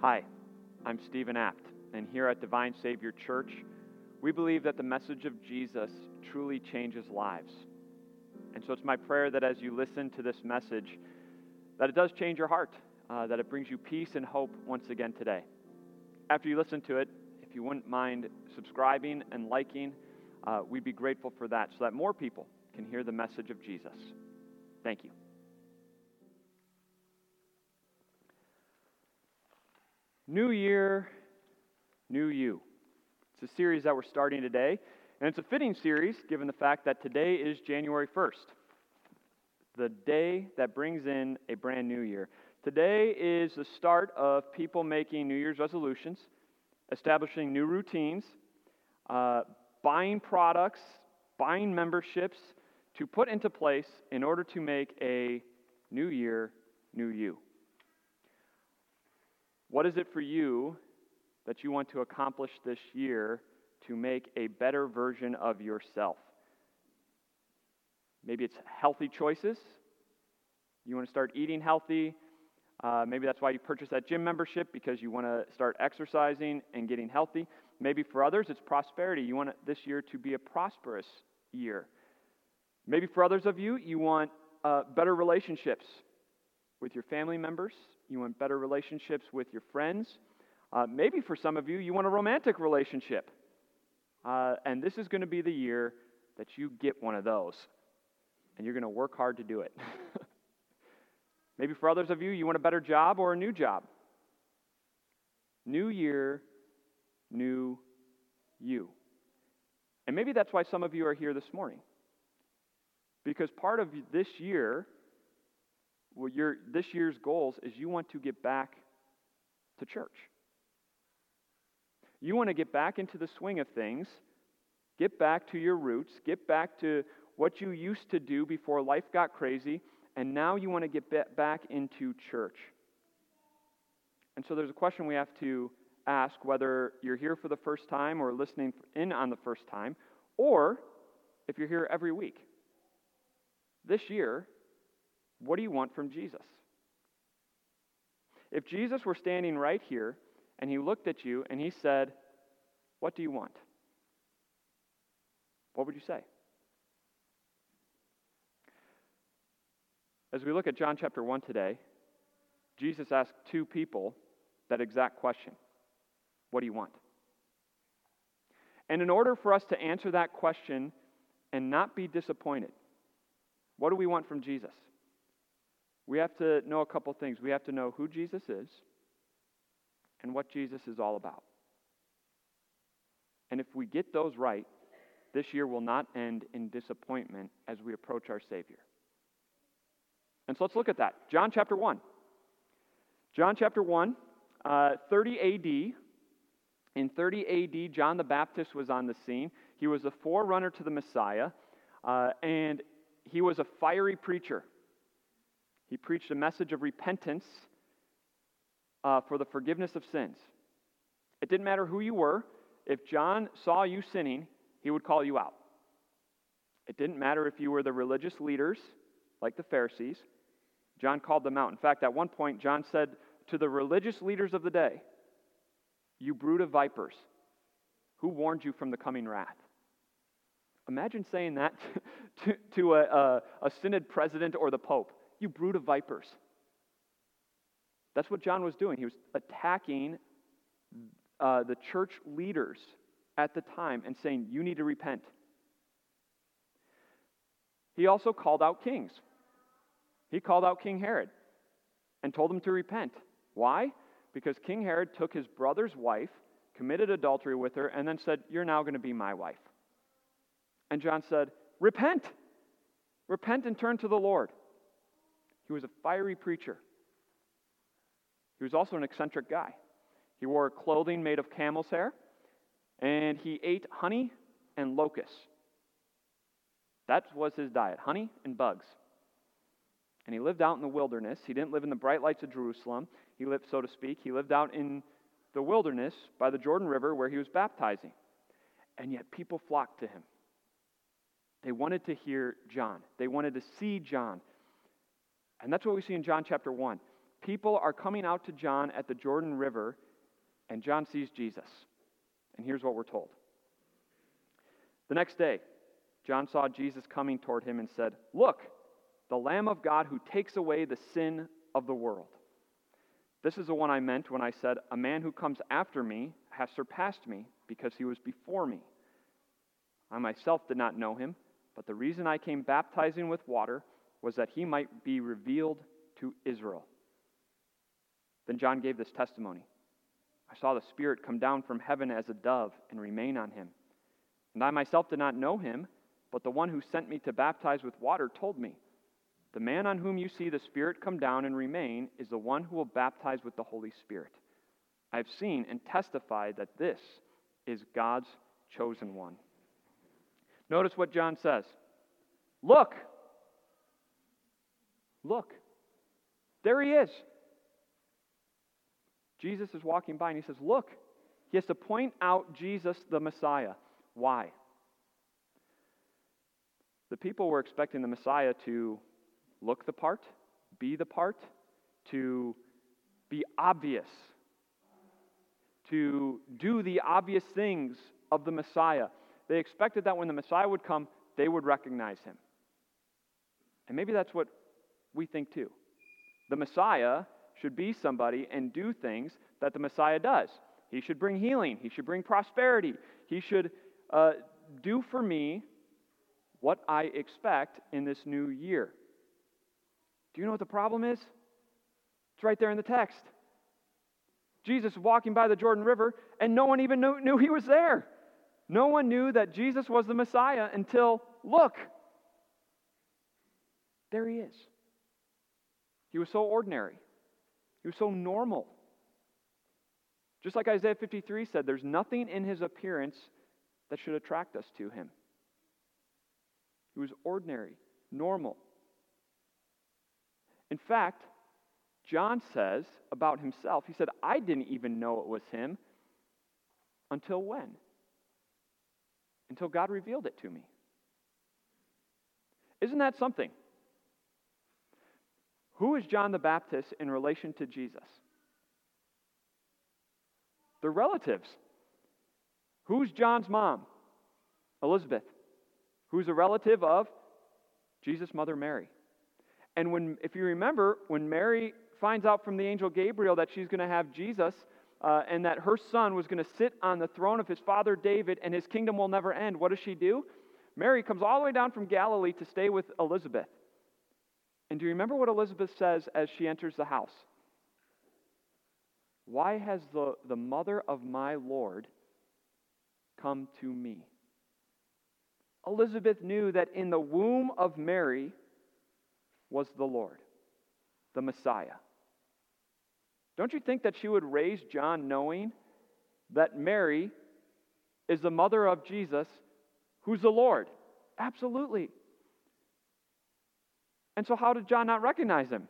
Hi, I'm Stephen Apt, and here at Divine Savior Church, we believe that the message of Jesus truly changes lives. And so it's my prayer that as you listen to this message, that it does change your heart, uh, that it brings you peace and hope once again today. After you listen to it, if you wouldn't mind subscribing and liking, uh, we'd be grateful for that so that more people can hear the message of Jesus. Thank you. New Year, New You. It's a series that we're starting today, and it's a fitting series given the fact that today is January 1st, the day that brings in a brand new year. Today is the start of people making New Year's resolutions, establishing new routines, uh, buying products, buying memberships to put into place in order to make a new year, new you. What is it for you that you want to accomplish this year to make a better version of yourself? Maybe it's healthy choices. You want to start eating healthy. Uh, maybe that's why you purchased that gym membership because you want to start exercising and getting healthy. Maybe for others, it's prosperity. You want this year to be a prosperous year. Maybe for others of you, you want uh, better relationships with your family members, you want better relationships with your friends. Uh, maybe for some of you, you want a romantic relationship. Uh, and this is going to be the year that you get one of those. And you're going to work hard to do it. maybe for others of you, you want a better job or a new job. New year, new you. And maybe that's why some of you are here this morning. Because part of this year well, your, this year's goals is you want to get back to church. You want to get back into the swing of things, get back to your roots, get back to what you used to do before life got crazy, and now you want to get back into church. And so there's a question we have to ask whether you're here for the first time or listening in on the first time, or if you're here every week. This year, what do you want from Jesus? If Jesus were standing right here and he looked at you and he said, What do you want? What would you say? As we look at John chapter 1 today, Jesus asked two people that exact question What do you want? And in order for us to answer that question and not be disappointed, what do we want from Jesus? We have to know a couple things. We have to know who Jesus is and what Jesus is all about. And if we get those right, this year will not end in disappointment as we approach our Savior. And so let's look at that. John chapter 1. John chapter 1, uh, 30 AD. In 30 AD, John the Baptist was on the scene. He was a forerunner to the Messiah, uh, and he was a fiery preacher. He preached a message of repentance uh, for the forgiveness of sins. It didn't matter who you were. If John saw you sinning, he would call you out. It didn't matter if you were the religious leaders, like the Pharisees. John called them out. In fact, at one point, John said to the religious leaders of the day, You brood of vipers, who warned you from the coming wrath? Imagine saying that to, to a, a, a synod president or the pope. You brood of vipers. That's what John was doing. He was attacking uh, the church leaders at the time and saying, You need to repent. He also called out kings. He called out King Herod and told him to repent. Why? Because King Herod took his brother's wife, committed adultery with her, and then said, You're now going to be my wife. And John said, Repent. Repent and turn to the Lord. He was a fiery preacher. He was also an eccentric guy. He wore clothing made of camel's hair, and he ate honey and locusts. That was his diet honey and bugs. And he lived out in the wilderness. He didn't live in the bright lights of Jerusalem. He lived, so to speak, he lived out in the wilderness by the Jordan River where he was baptizing. And yet people flocked to him. They wanted to hear John, they wanted to see John. And that's what we see in John chapter 1. people are coming out to John at the Jordan River, and John sees Jesus. And here's what we're told. The next day, John saw Jesus coming toward him and said, Look, the Lamb of God who takes away the sin of the world. This is the one I meant when I said, A man who comes after me has surpassed me because he was before me. I myself did not know him, but the reason I came baptizing with water was that he might be revealed to Israel. Then John gave this testimony I saw the Spirit come down from heaven as a dove and remain on him. And I myself did not know him, but the one who sent me to baptize with water told me, The man on whom you see the Spirit come down and remain is the one who will baptize with the Holy Spirit. I have seen and testified that this is God's chosen one. Notice what John says Look! Look! There he is. Jesus is walking by and he says, Look. He has to point out Jesus the Messiah. Why? The people were expecting the Messiah to look the part, be the part, to be obvious, to do the obvious things of the Messiah. They expected that when the Messiah would come, they would recognize him. And maybe that's what we think too. The Messiah should be somebody and do things that the Messiah does. He should bring healing, he should bring prosperity, he should uh, do for me what I expect in this new year. Do you know what the problem is? It's right there in the text. Jesus walking by the Jordan River, and no one even knew, knew he was there. No one knew that Jesus was the Messiah until, look, there he is. He was so ordinary, he was so normal. Just like Isaiah 53 said, there's nothing in his appearance that should attract us to him. He was ordinary, normal. In fact, John says about himself, he said, I didn't even know it was him until when? Until God revealed it to me. Isn't that something? Who is John the Baptist in relation to Jesus? The relatives. Who's John's mom? Elizabeth. Who's a relative of Jesus' mother Mary. And when, if you remember, when Mary finds out from the angel Gabriel that she's going to have Jesus uh, and that her son was going to sit on the throne of his father David and his kingdom will never end, what does she do? Mary comes all the way down from Galilee to stay with Elizabeth. And do you remember what Elizabeth says as she enters the house? Why has the, the mother of my Lord come to me? Elizabeth knew that in the womb of Mary was the Lord, the Messiah. Don't you think that she would raise John knowing that Mary is the mother of Jesus, who's the Lord? Absolutely. And so, how did John not recognize him?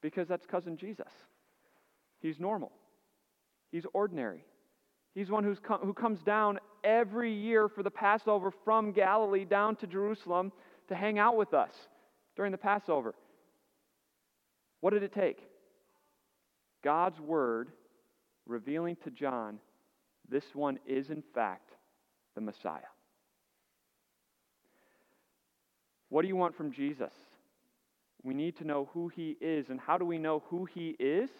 Because that's cousin Jesus. He's normal, he's ordinary. He's one who's who comes down every year for the Passover from Galilee down to Jerusalem to hang out with us during the Passover. What did it take? God's word revealing to John this one is, in fact, the Messiah. What do you want from Jesus? We need to know who he is. And how do we know who he is?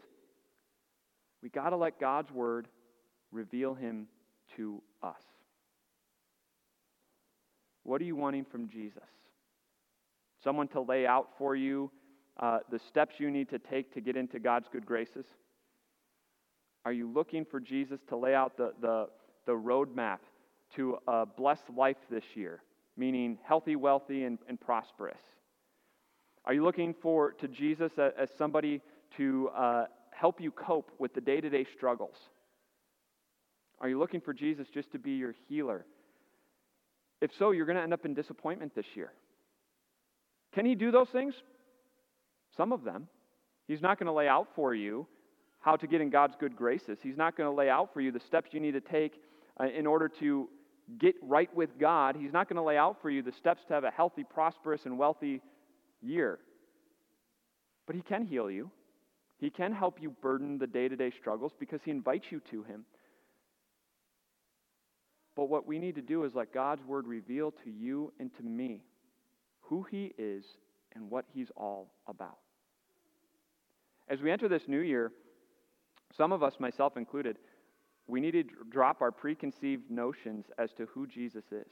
We got to let God's word reveal him to us. What are you wanting from Jesus? Someone to lay out for you uh, the steps you need to take to get into God's good graces? Are you looking for Jesus to lay out the, the, the roadmap to a blessed life this year? Meaning healthy, wealthy, and, and prosperous? Are you looking for to Jesus as, somebody to uh, help you cope with the day to day struggles? Are you looking for Jesus just to be your healer? If so, you're going to end up in disappointment this year. Can he do those things? Some of them. He's not going to lay out for you how to get in God's good graces. He's not going to lay out for you the steps you need to take uh, in order to get right with God, He's not going to lay out for you the steps to have a healthy, prosperous, and wealthy year. But He can heal you. He can help you burden the day to day struggles because He invites you to Him. But what we need to do is let God's Word reveal to you and to me who He is and what He's all about. As we enter this new year, some of us, myself included, we need to drop our preconceived notions as to who Jesus is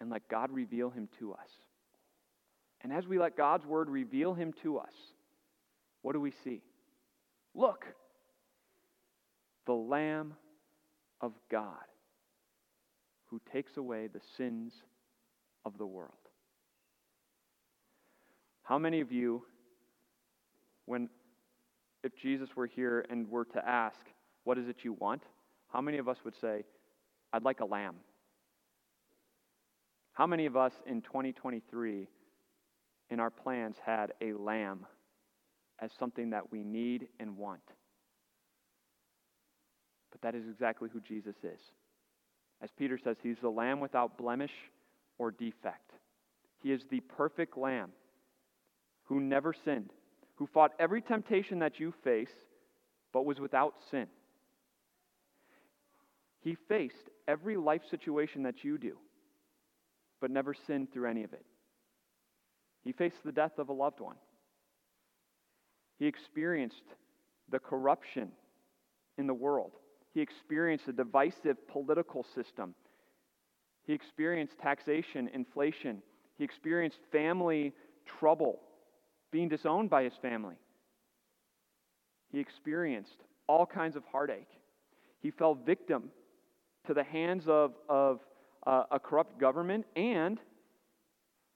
and let God reveal him to us. And as we let God's word reveal him to us, what do we see? Look, the Lamb of God who takes away the sins of the world. How many of you, when if Jesus were here and were to ask, What is it you want? How many of us would say, I'd like a lamb? How many of us in 2023 in our plans had a lamb as something that we need and want? But that is exactly who Jesus is. As Peter says, he's the lamb without blemish or defect. He is the perfect lamb who never sinned who fought every temptation that you face, but was without sin. He faced every life situation that you do, but never sinned through any of it. He faced the death of a loved one. He experienced the corruption in the world. He experienced a divisive political system. He experienced taxation, inflation. He experienced family trouble being disowned by his family. He experienced all kinds of heartache. He fell victim to the hands of, of uh, a corrupt government and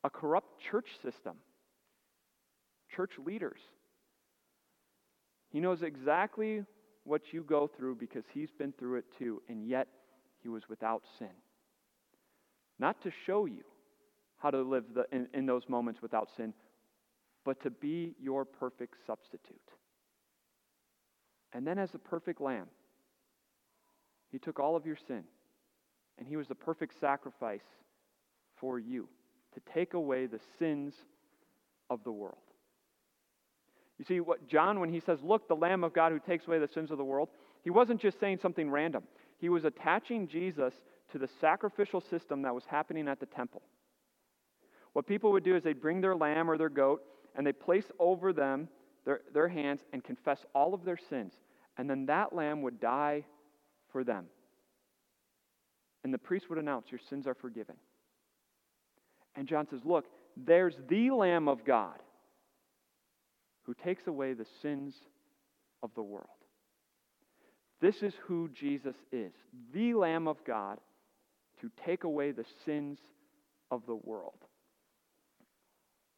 a corrupt church system, church leaders. He knows exactly what you go through because he's been through it too, and yet he was without sin. Not to show you how to live the, in, in those moments without sin, but to be your perfect substitute. And then, as the perfect lamb, he took all of your sin, and he was the perfect sacrifice for you to take away the sins of the world. You see, what John, when he says, Look, the Lamb of God who takes away the sins of the world, he wasn't just saying something random. He was attaching Jesus to the sacrificial system that was happening at the temple. What people would do is they'd bring their lamb or their goat, and they place over them their, their hands and confess all of their sins. And then that lamb would die for them. And the priest would announce, Your sins are forgiven. And John says, Look, there's the Lamb of God who takes away the sins of the world. This is who Jesus is the Lamb of God to take away the sins of the world.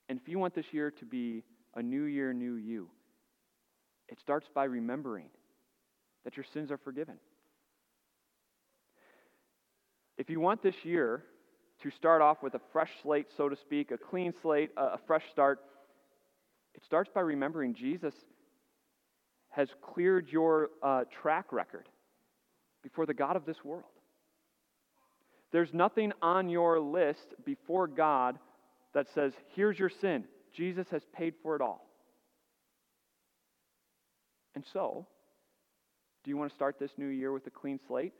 And if you want this year to be a new year, new you, it starts by remembering that your sins are forgiven. If you want this year to start off with a fresh slate, so to speak, a clean slate, a, fresh start, it starts by remembering Jesus has cleared your uh, track record before the God of this world. There's nothing on your list before God that says, here's your sin. Jesus has paid for it all. And so, do you want to start this new year with a clean slate?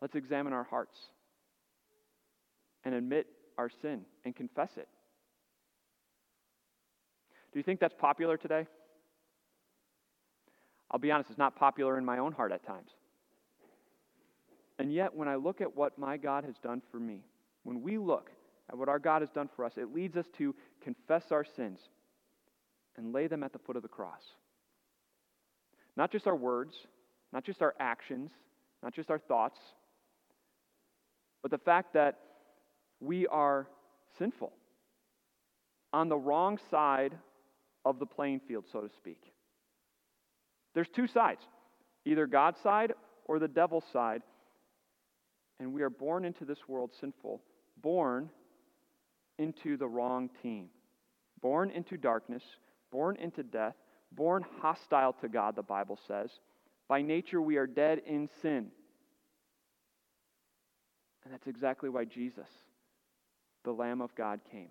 Let's examine our hearts and admit our sin and confess it. Do you think that's popular today? I'll be honest, it's not popular in my own heart at times. And yet, when I look at what my God has done for me, when we look at what our God has done for us, it leads us to confess our sins and lay them at the foot of the cross. Not just our words, not just our actions, not just our thoughts, but the fact that we are sinful on the wrong side of the playing field, so to speak. There's two sides either God's side or the devil's side. And we are born into this world sinful, born into the wrong team. Born into darkness, born into death, born hostile to God, the Bible says. By nature, we are dead in sin. And that's exactly why Jesus, the Lamb of God, came.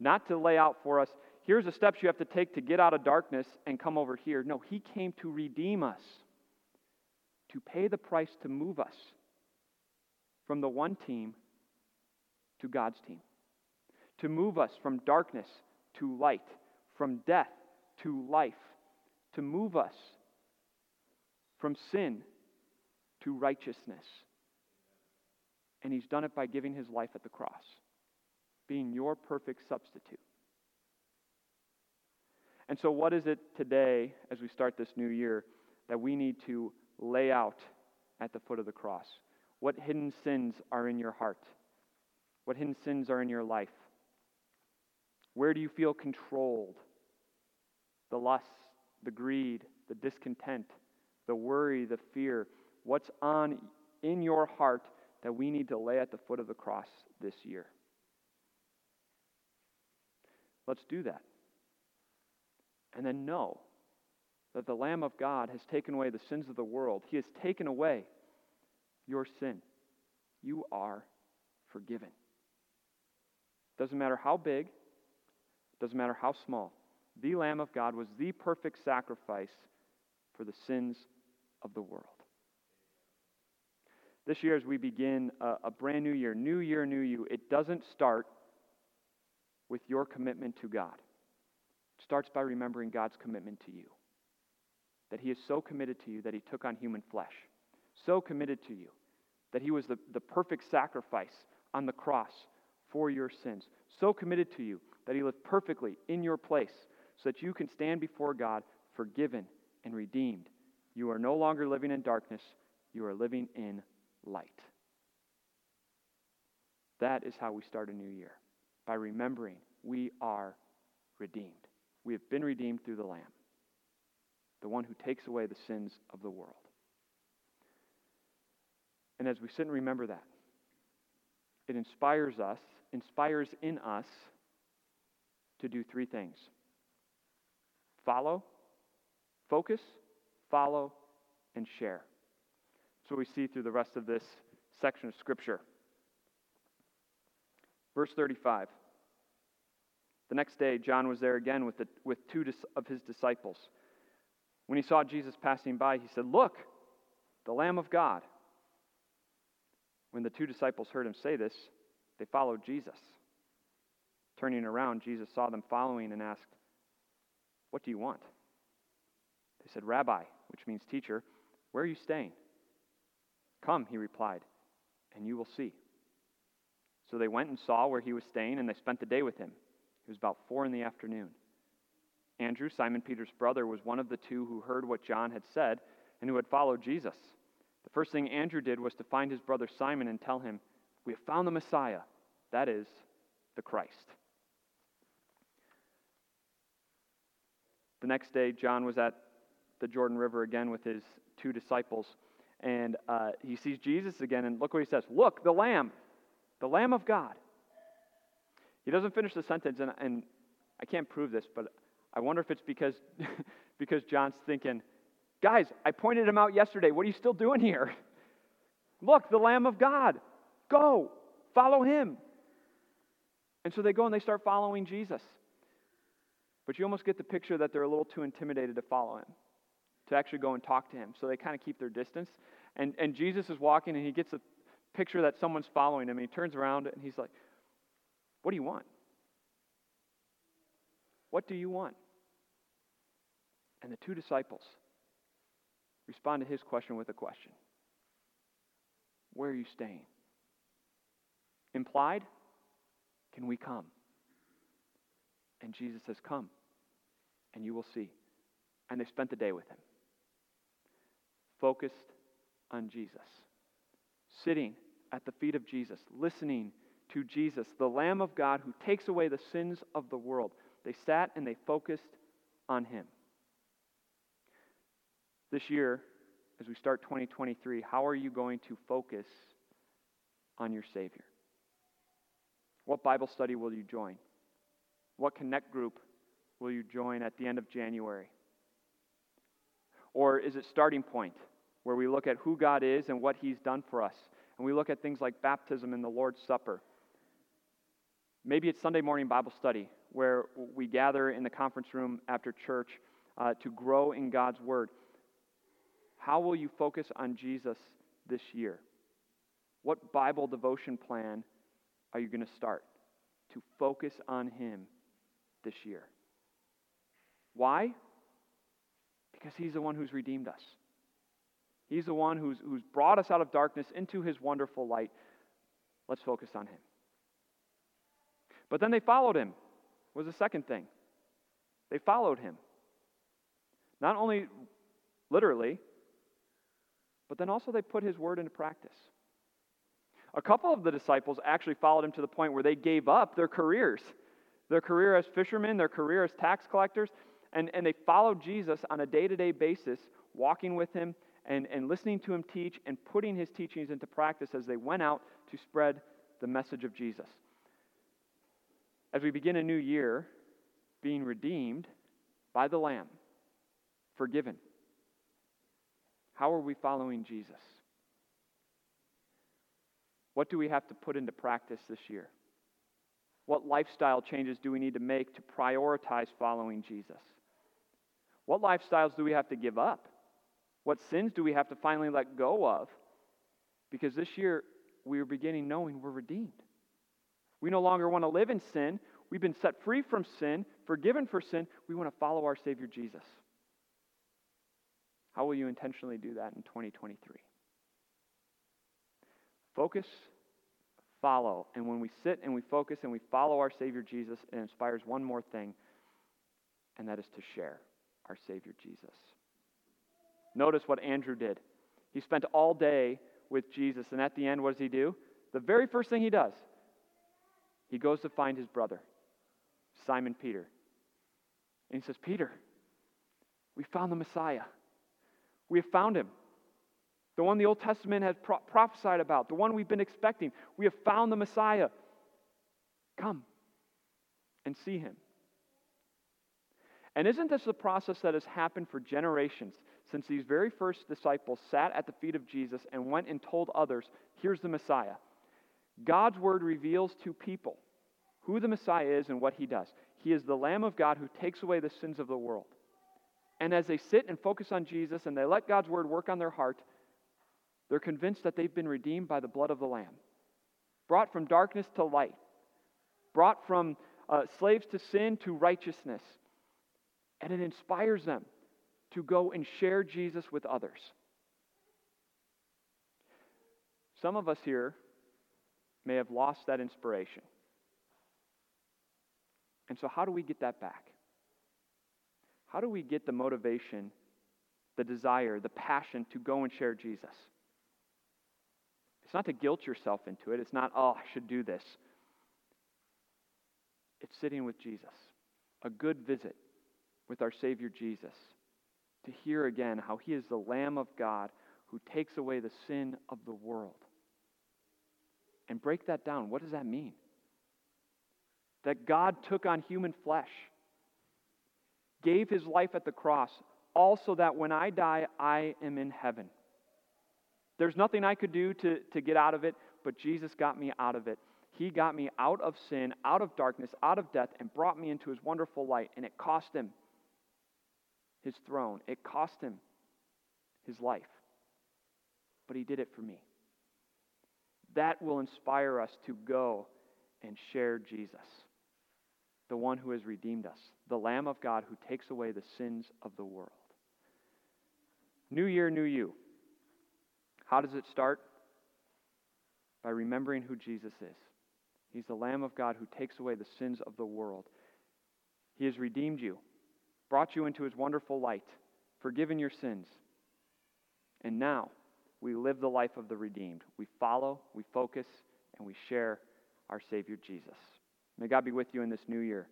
Not to lay out for us, here's the steps you have to take to get out of darkness and come over here. No, He came to redeem us, to pay the price to move us from the one team to God's team, to move us from darkness to light, from death to life, to move us from sin to righteousness. And He's done it by giving His life at the cross, being your perfect substitute. And so, what is it today, as we start this new year, that we need to lay out at the foot of the cross? What hidden sins are in your heart? What hidden sins are in your life? Where do you feel controlled? The lust, the greed, the discontent, the worry, the fear. What's on in your heart that we need to lay at the foot of the cross this year? Let's do that. And then know that the Lamb of God has taken away the sins of the world. He has taken away your sin. You are forgiven. Doesn't matter how big, doesn't matter how small. The Lamb of God was the perfect sacrifice for the sins of the world. This year, as we begin a, a brand new year, new year, new you, it doesn't start with your commitment to God. It starts by remembering God's commitment to you. That He is so committed to you that He took on human flesh. So committed to you that He was the, the perfect sacrifice on the cross for your sins. So committed to you that He lived perfectly in your place so that you can stand before God forgiven and redeemed. You are no longer living in darkness, you are living in light. That is how we start a new year by remembering we are redeemed. We have been redeemed through the Lamb, the one who takes away the sins of the world. And as we sit and remember that, it inspires us, inspires in us to do three things follow, focus, follow, and share. What we see through the rest of this section of Scripture. Verse 35. The next day, John was there again with, the, with two of his disciples. When he saw Jesus passing by, he said, Look, the Lamb of God. When the two disciples heard him say this, they followed Jesus. Turning around, Jesus saw them following and asked, What do you want? They said, Rabbi, which means teacher, where are you staying? Come, he replied, and you will see. So they went and saw where he was staying, and they spent the day with him. It was about four in the afternoon. Andrew, Simon Peter's brother, was one of the two who heard what John had said and who had followed Jesus. The first thing Andrew did was to find his brother Simon and tell him, We have found the Messiah, that is, the Christ. The next day, John was at the Jordan River again with his two disciples, and uh, he sees Jesus again, and look what he says Look, the Lamb, the Lamb of God. He doesn't finish the sentence, and, and I can't prove this, but I wonder if it's because, because John's thinking, guys, I pointed him out yesterday. What are you still doing here? Look, the Lamb of God. Go, follow him. And so they go and they start following Jesus. But you almost get the picture that they're a little too intimidated to follow him, to actually go and talk to him. So they kind of keep their distance. And, and Jesus is walking and he gets a picture that someone's following him. And he turns around and he's like, what do you want? What do you want? And the two disciples respond to his question with a question Where are you staying? Implied, can we come? And Jesus says, Come, and you will see. And they spent the day with him, focused on Jesus, sitting at the feet of Jesus, listening to Jesus, the Lamb of God who takes away the sins of the world. They sat and they focused on him. This year, as we start 2023, how are you going to focus on your Savior? What Bible study will you join? What connect group will you join at the end of January? Or is it starting point where we look at who God is and what He's done for us? And we look at things like baptism and the Lord's Supper Maybe it's Sunday morning Bible study where we gather in the conference room after church uh, to grow in God's Word. How will you focus on Jesus this year? What Bible devotion plan are you going to start to focus on Him this year? Why? Because He's the one who's redeemed us. He's the one who's, who's brought us out of darkness into His wonderful light. Let's focus on Him. But then they followed Him, was the second thing. They followed Him. Not only literally, but then also they put His word into practice. A couple of the disciples actually followed him to the point where they gave up their careers their career as fishermen, their career as tax collectors, and, and they followed Jesus on a day to day basis, walking with him and, and listening to him teach and putting his teachings into practice as they went out to spread the message of Jesus. As we begin a new year, being redeemed by the Lamb, forgiven, how are we following Jesus? What do we have to put into practice this year? What lifestyle changes do we need to make to prioritize following Jesus? What lifestyles do we have to give up? What sins do we have to finally let go of? Because this year we are beginning knowing we're redeemed. We no longer want to live in sin. We've been set free from sin, forgiven for sin. We want to follow our Savior Jesus. How will you intentionally do that in 2023? Focus, follow. And when we sit and we focus and we follow our Savior Jesus, it inspires one more thing, and that is to share our Savior Jesus. Notice what Andrew did. He spent all day with Jesus, and at the end, what does he do? The very first thing he does, he goes to find his brother, Simon Peter. And he says, Peter, we found the Messiah. We have found him the one the Old Testament has pro- prophesied about, the one we've been expecting. We have found the Messiah. Come and see him. And isn't this a process that has happened for generations since these very first disciples sat at the feet of Jesus and went and told others, here's the Messiah? God's word reveals to people who the Messiah is and what he does. He is the Lamb of God who takes away the sins of the world. And as they sit and focus on Jesus and they let God's word work on their heart, they're convinced that they've been redeemed by the blood of the Lamb, brought from darkness to light, brought from uh, slaves to sin to righteousness. And it inspires them to go and share Jesus with others. Some of us here may have lost that inspiration. And so, how do we get that back? How do we get the motivation, the desire, the passion to go and share Jesus? It's not to guilt yourself into it. It's not, oh, I should do this. It's sitting with Jesus, a good visit with our Savior Jesus, to hear again how He is the Lamb of God who takes away the sin of the world. And break that down. What does that mean? That God took on human flesh, gave His life at the cross, also that when I die, I am in heaven. There's nothing I could do to, to get out of it, but Jesus got me out of it. He got me out of sin, out of darkness, out of death, and brought me into his wonderful light. And it cost him his throne, it cost him his life. But he did it for me. That will inspire us to go and share Jesus, the one who has redeemed us, the Lamb of God who takes away the sins of the world. New year, new you. How does it start? By remembering who Jesus is. He's the Lamb of God who takes away the sins of the world. He has redeemed you, brought you into his wonderful light, forgiven your sins. And now we live the life of the redeemed. We follow, we focus, and we share our Savior Jesus. May God be with you in this new year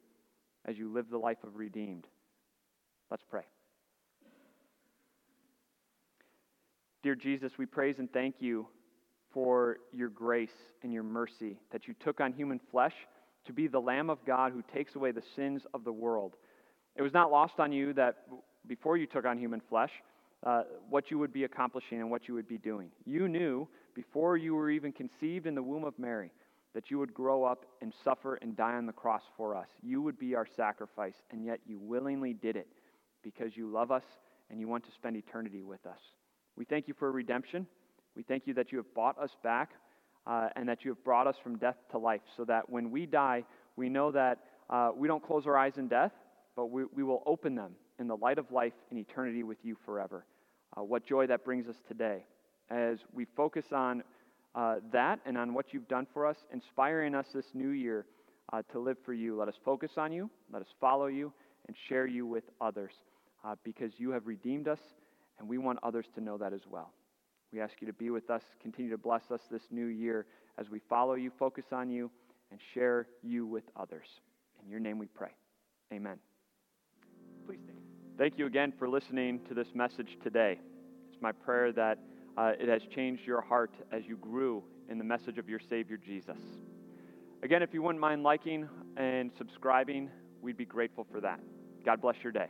as you live the life of redeemed. Let's pray. Dear Jesus, we praise and thank you for your grace and your mercy that you took on human flesh to be the Lamb of God who takes away the sins of the world. It was not lost on you that before you took on human flesh, uh, what you would be accomplishing and what you would be doing. You knew before you were even conceived in the womb of Mary that you would grow up and suffer and die on the cross for us. You would be our sacrifice, and yet you willingly did it because you love us and you want to spend eternity with us. We thank you for redemption. We thank you that you have bought us back uh, and that you have brought us from death to life so that when we die, we know that uh, we don't close our eyes in death, but we, we will open them in the light of life in eternity with you forever. Uh, what joy that brings us today as we focus on uh, that and on what you've done for us, inspiring us this new year uh, to live for you. Let us focus on you, let us follow you, and share you with others uh, because you have redeemed us, and we want others to know that as well. We ask you to be with us, continue to bless us this new year as we follow you, focus on you, and share you with others. In your name we pray. Amen. Thank you again for listening to this message today. It's my prayer that uh, it has changed your heart as you grew in the message of your Savior Jesus. Again, if you wouldn't mind liking and subscribing, we'd be grateful for that. God bless your day.